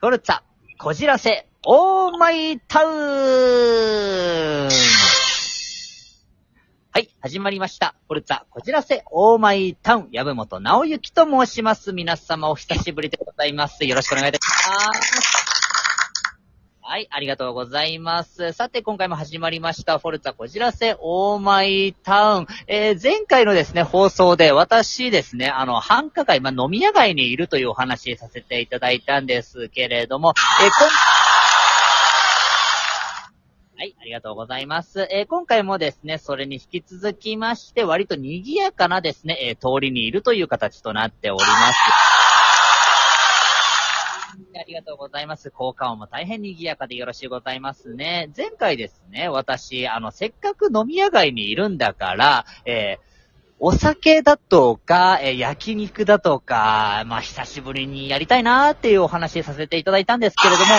フォルツァ、こじらせ、オーマイタウンはい、始まりました。フォルツァ、こじらせ、オーマイタウン、籔本直之と申します。皆様お久しぶりでございます。よろしくお願いいたします。はい、ありがとうございます。さて、今回も始まりました、フォルツァこじらせ、オーマイタウン。えー、前回のですね、放送で、私ですね、あの、繁華街、まあ、飲み屋街にいるというお話させていただいたんですけれども、えー、今はい、ありがとうございます。えー今回もですね、それに引き続きまして、割と賑やかなですね、えー通りにいるという形となっております。ありがとうございます。効果音も大変賑やかでよろしゅうございますね。前回ですね、私、あの、せっかく飲み屋街にいるんだから、えーお酒だとか、え焼肉だとか、まあ、久しぶりにやりたいなーっていうお話させていただいたんですけれども、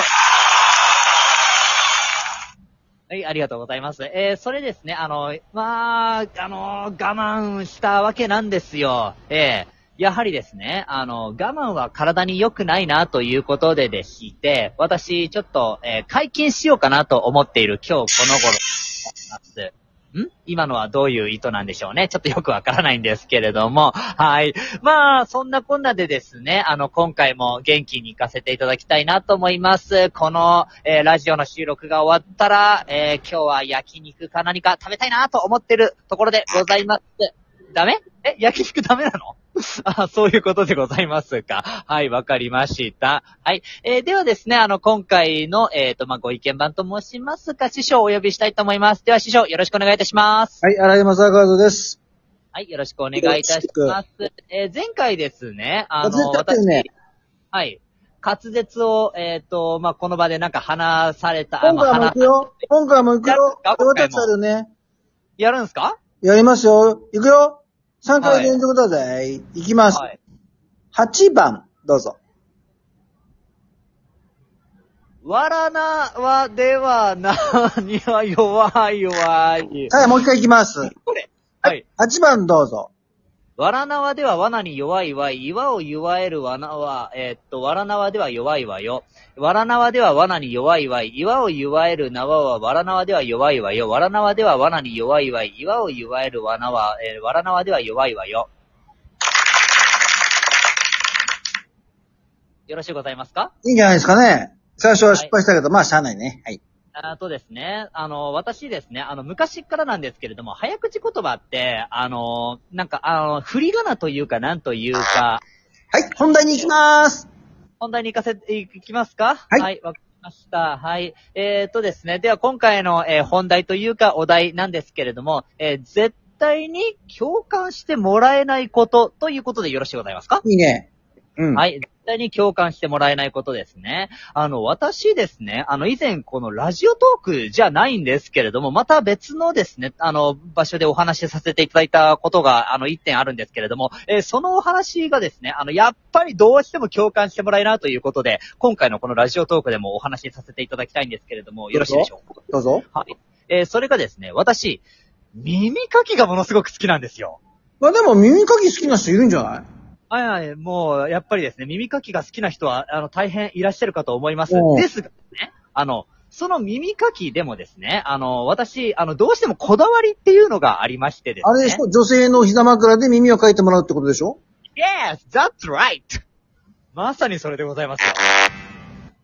はい、ありがとうございます。えー、それですね、あの、まあ、あの、我慢したわけなんですよ。えやはりですね、あの、我慢は体に良くないなということででして、私、ちょっと、えー解禁しようかなと思っている今日この頃です。ん？今のはどういう意図なんでしょうね。ちょっとよくわからないんですけれども。はい。まあ、そんなこんなでですね、あの、今回も元気に行かせていただきたいなと思います。この、えーラジオの収録が終わったら、えー今日は焼肉か何か食べたいなと思ってるところでございます。ダメ？え？焼肉ダメなの？あ、そういうことでございますか。はい、わかりました。はい。えーではですね、あの、今回の、えっ、と、まあ、ご意見番と申しますか、師匠をお呼びしたいと思います。では、師匠、よろしくお願いいたします。はい、荒井正和です。はい、よろしくお願いいたします。えー前回ですね、あ滑の、私、はい、滑舌を、えっ、と、まあ、この場でなんか話された、あ今回も行くよ。今回も行くよ。や俺たちあるね。やるんすか？やりますよ。行くよ。3回連続だぜ。行きます。はい。8番、どうぞ。わらなはではなには弱い弱い。はい、もう一回行きます。これ。はい。8番どうぞ。わらなわでは罠に弱いわい。岩を祝える罠は、えーっと、わらなわでは弱いわよ。わらなわでは罠に弱いわい。岩を祝える縄はわらなわでは弱いわよ。わらなわでは罠に弱いわい。岩を祝える罠は、えーわらなわでは弱いわよ。よろしゅうございますか？いいんじゃないですかね。最初は失敗したけど、まあ、しゃあないね。はい。あとですね、あの、私ですね、あの、昔からなんですけれども、早口言葉って、あの、なんか、あの、振り仮名というか、なんというか、はい、本題に行きます。本題に行かせていきますか？はいわ、かりました。はい。えー、とですね。では今回の、えー本題というかお題なんですけれども、えー絶対に共感してもらえないことということでよろしいございますか、いいね。うん。はい。絶対に共感してもらえないことですね。あの、私ですね、あの、以前このラジオトークじゃないんですけれども、また別のですね、あの、場所でお話しさせていただいたことが、あの、一点あるんですけれども、えーそのお話がですね、あの、やっぱりどうしても共感してもらえないなということで、今回のこのラジオトークでもお話しさせていただきたいんですけれども、よろしいでしょうか？どうぞ。はい。えーそれがですね、私、耳かきがものすごく好きなんですよ。まあでも耳かき好きな人いるんじゃない？はいはい、もう、やっぱりですね、耳かきが好きな人は、あの、大変いらっしゃるかと思いますお。うですがね、あの、その耳かきでもですね、あの、私、あの、どうしてもこだわりっていうのがありましてですね。あれでしょ？女性の膝枕で耳をかいてもらうってことでしょ？Yes, that's right! まさにそれでございますよ。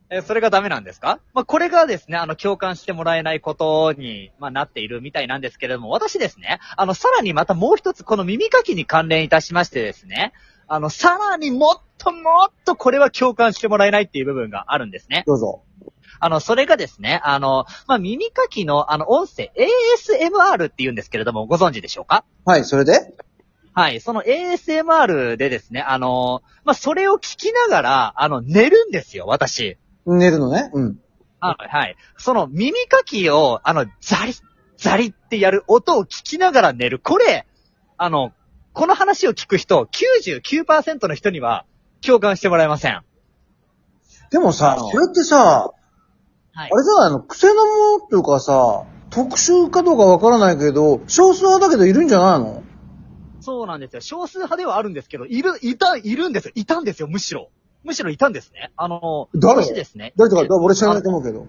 え、それがダメなんですか？まあ、これがですね、あの、共感してもらえないことに、まあ、なっているみたいなんですけれども、私ですね、あの、さらにまたもう一つ、この耳かきに関連いたしましてですね、あの、さらにもっともっとこれは共感してもらえないっていう部分があるんですね。どうぞ。あの、それがですね、あの、まあ、耳かきの、あの、音声、ASMR って言うんですけれども、ご存知でしょうか？はい、それで？はい。その ASMR でですね、あの、まあ、それを聞きながら、あの、寝るんですよ、私。寝るのね？うん。はい。はい。その耳かきを、あの、ザリッ、ザリってやる音を聞きながら寝る。これ、あの、この話を聞く人、99%の人には共感してもらえません。でもさ、それってさ、はいあ。れじゃないの癖のものっていうかさ、特殊かどうかわからないけど、少数派だけどいるんじゃないの？そうなんですよ。少数派ではあるんですけど、いる、いた、いるんですよ。いたんですよ、むしろ。むしろいたんですね。あの、誰？私ですね。誰とか、俺知らないと思うけど。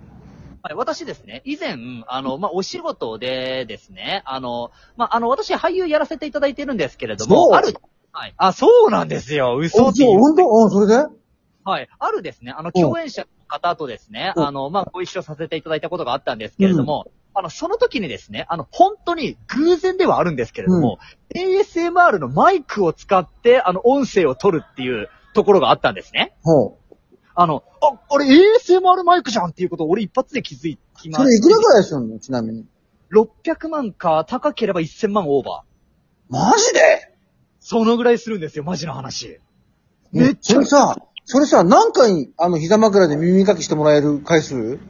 はい、私ですね、以前、あの、まあ、お仕事でですね、あの、まあ、あの、私俳優やらせていただいてるんですけれども、ある、はい。あ、そうなんですよ。嘘あ、そう、っていう。本当？うん、それで？はい。あるですね、あの、共演者の方とですね、うんあの、まあ、ご一緒させていただいたことがあったんですけれども、あの、その時にですね、あの、本当に偶然ではあるんですけれども、ASMR のマイクを使って、あの、音声を取るっていうところがあったんですね。ほう。あの、あ、あれ ASMR マイクじゃんっていうことを俺一発で気づきまそれいくらぐらいするの？ちなみに。600万か、高ければ1000万オーバー。マジで？そのぐらいするんですよ、マジの話。めっちゃそれさ、それさ、何回、あの、膝枕で耳かきしてもらえる回数？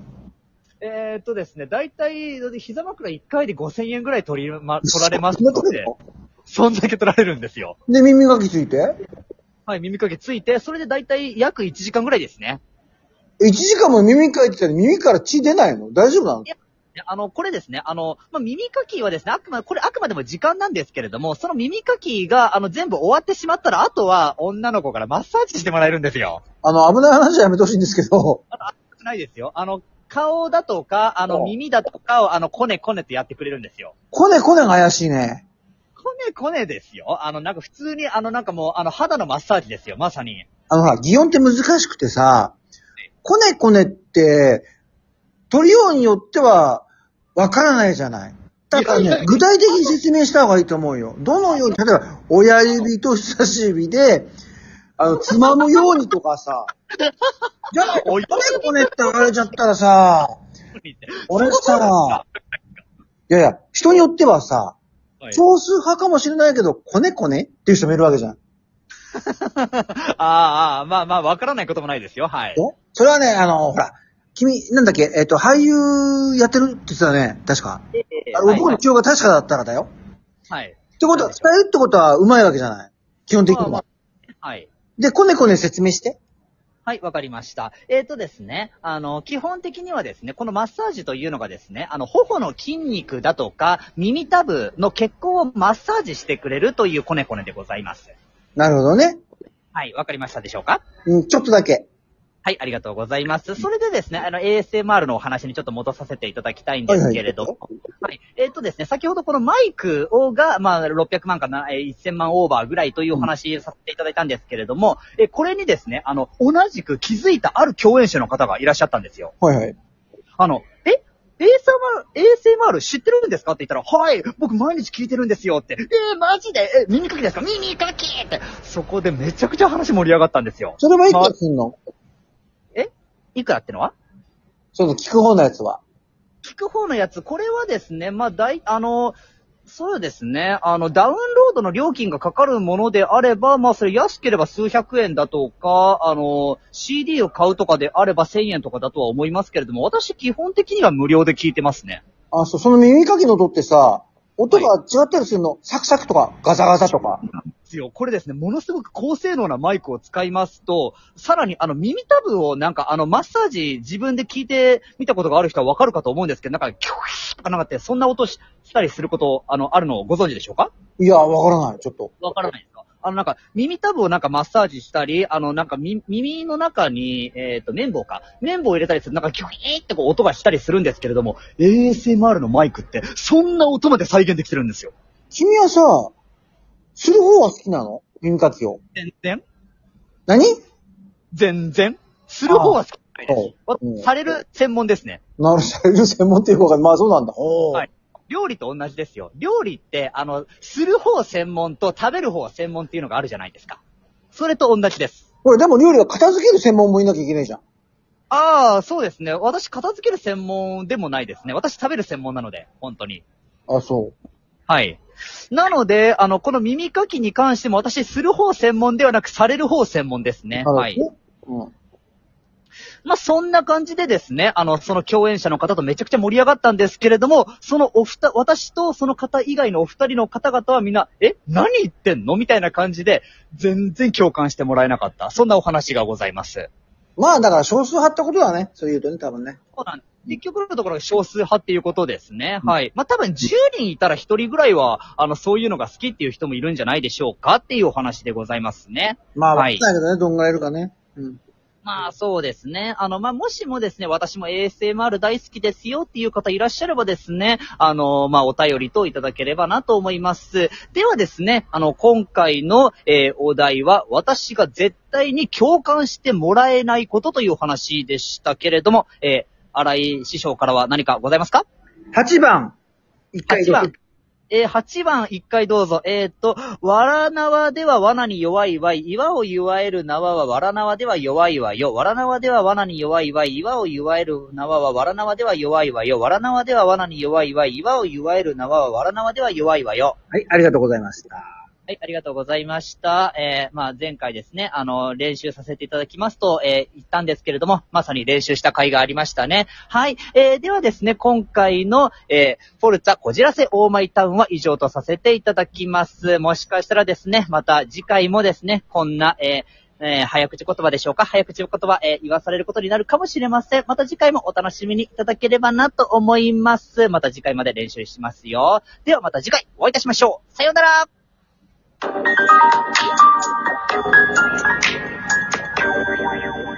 えーっとですね、だいたい、膝枕1回で5000円ぐらい取り、ま、取られますのでそんだけ取られるんですよ。で、耳かきついて？はい、耳かけついて、それでだいたい約1時間ぐらいですね。1時間も耳かいてたら耳から血出ないの？大丈夫なの？であの、これですね、あの、まあ、耳かきはですね、あくま、これあくまでも時間なんですけれども、その耳かきが、あの、全部終わってしまったら、あとは女の子からマッサージしてもらえるんですよ。あの、危ない話はやめてほしいんですけど、ないですよ。あの、顔だとか、あの、お耳だとかを、あの、こねこねってやってくれるんですよ。コネコネが怪しいね。こねこねですよ。あの、なんか普通に、あの、なんかもう、あの、肌のマッサージですよ、まさに。あの、ほら、擬音って難しくてさ、コネコネって、取りようによっては、わからないじゃない。だからね具体的に説明した方がいいと思うよ。どのように、例えば、親指と人差し指で、あの、つまむようにとかさ、じゃあ、コネコネって言われちゃったらさ、俺さ、いやいや、人によってはさ、はい少数派かもしれないけど、コネコネっていう人もいるわけじゃん。ああ、ああ、まあまあ、わからないこともないですよ、はい。えそれはね、あの、ほら、君、なんだっけ、えっ、と、俳優やってるって言ってたね、確か。えあの、僕の記憶が確かだったらだよ。はい。ってことは、伝えるってことは上手いわけじゃない。基本的には。まあはい。で、コネコネ説明して。はい、わかりました。えっ、とですね、あの、基本的にはですね、このマッサージというのがですね、あの、頬の筋肉だとか、耳たぶの血行をマッサージしてくれるというコネコネでございます。なるほどね。はい、わかりましたでしょうか？うん、ちょっとだけ。はい、ありがとうございます。それでですね、あの、ASMR のお話にちょっと戻させていただきたいんですけれども、はい、えっ、とですね、先ほどこのマイクをが、まあ、600万かな、えー1000万オーバーぐらいというお話させていただいたんですけれども、えーこれにですね、あの、同じく気づいたある共演者の方がいらっしゃったんですよ。はいはい。あの、え？ASMR、ASMR 知ってるんですか？って言ったら、はい、僕毎日聞いてるんですよって。えー、マジで？え、耳かきですか？耳かきって。そこでめちゃくちゃ話盛り上がったんですよ。それもいくらすんの？いくらってのは？その聞く方のやつは。聞く方のやつ、これはですね、まあ、大、あの、そうですね、あの、ダウンロードの料金がかかるものであれば、まあ、それ安ければ数百円だとか、あの、CD を買うとかであれば1000円とかだとは思いますけれども、私基本的には無料で聞いてますね。あ、そう、その耳かきの音ってさ、音が違ったりするの、サクサクとか、ガサガサとか。ですよ。これですね、ものすごく高性能なマイクを使いますと、さらにあの耳たぶをなんかあのマッサージ自分で聞いてみたことがある人はわかるかと思うんですけど、なんかキュイーとかなんかってそんな音ししたりすること、あの、あるのをご存知でしょうか？いや、わからない、ちょっと。わからないですかあのなんか耳たぶをなんかマッサージしたり、あのなんかみ耳の中に、えっ、と、綿棒か。綿棒を入れたりする、なんかキュイーってこう音がしたりするんですけれども、ASMR のマイクってそんな音まで再現できてるんですよ。君はさ、する方は好きなの？耳かきを。全然。何？全然。する方は好き。じゃないです。わう。ん。される専門ですね。なるされる専門っていう方が、まあそうなんだ。はい料理と同じですよ。料理って、あの、する方専門と食べる方専門っていうのがあるじゃないですか。それと同じです。これでも料理は片付ける専門もいなきゃいけないじゃん。ああ、そうですね。私、片付ける専門でもないですね。私、食べる専門なので、本当に。あ、そう。はい。なので、あの、この耳かきに関しても、私、する方専門ではなく、される方専門ですね。はい。なるほどね。まあ、そんな感じでですね、あの、その共演者の方とめちゃくちゃ盛り上がったんですけれども、そのおふた、私とその方以外のお二人の方々はみんな、え何言ってんの？みたいな感じで、全然共感してもらえなかった。そんなお話がございます。うん。まあだから少数派ってことだね。そう言うとね、多分ね。そうなん結局のところ少数派っていうことですね。はい。まあ、多分10人いたら1人ぐらいは、あの、そういうのが好きっていう人もいるんじゃないでしょうかっていうお話でございますね。まあ、わかはいんないけどね、どんぐらいいるかね。うん。まあそうですね。あの、まあもしもですね、私も ASMR 大好きですよっていう方いらっしゃればですね、あの、まあお便りといただければなと思います。ではですね、あの、今回の、えーお題は、私が絶対に共感してもらえないことというお話でしたけれども、えー、荒井師匠からは何かございますか？8番。一回8番。えー、8番1回どうぞ。えーっと、わら縄では罠に弱いわい。岩を祝える縄はわら縄では弱いわよ。わら縄では罠に弱いわい。岩を祝える縄はわら縄では弱いわよ。わら縄では罠に弱いわい。岩を祝える縄はわら縄では弱いわよ。はい、ありがとうございました。はい、ありがとうございました。えー、まあ、前回ですね、あの、練習させていただきますと、えー、言ったんですけれども、まさに練習した回がありましたね。はい、えー、ではですね、今回の、えー、フォルツァこじらせオーマイタウンは以上とさせていただきます。もしかしたらですね、また次回もですね、こんな、えー、えー早口言葉でしょうか？早口言葉、えー言わされることになるかもしれません。また次回もお楽しみにいただければなと思います。また次回まで練習しますよ。ではまた次回お会いいたしましょう。さようなら Thank you.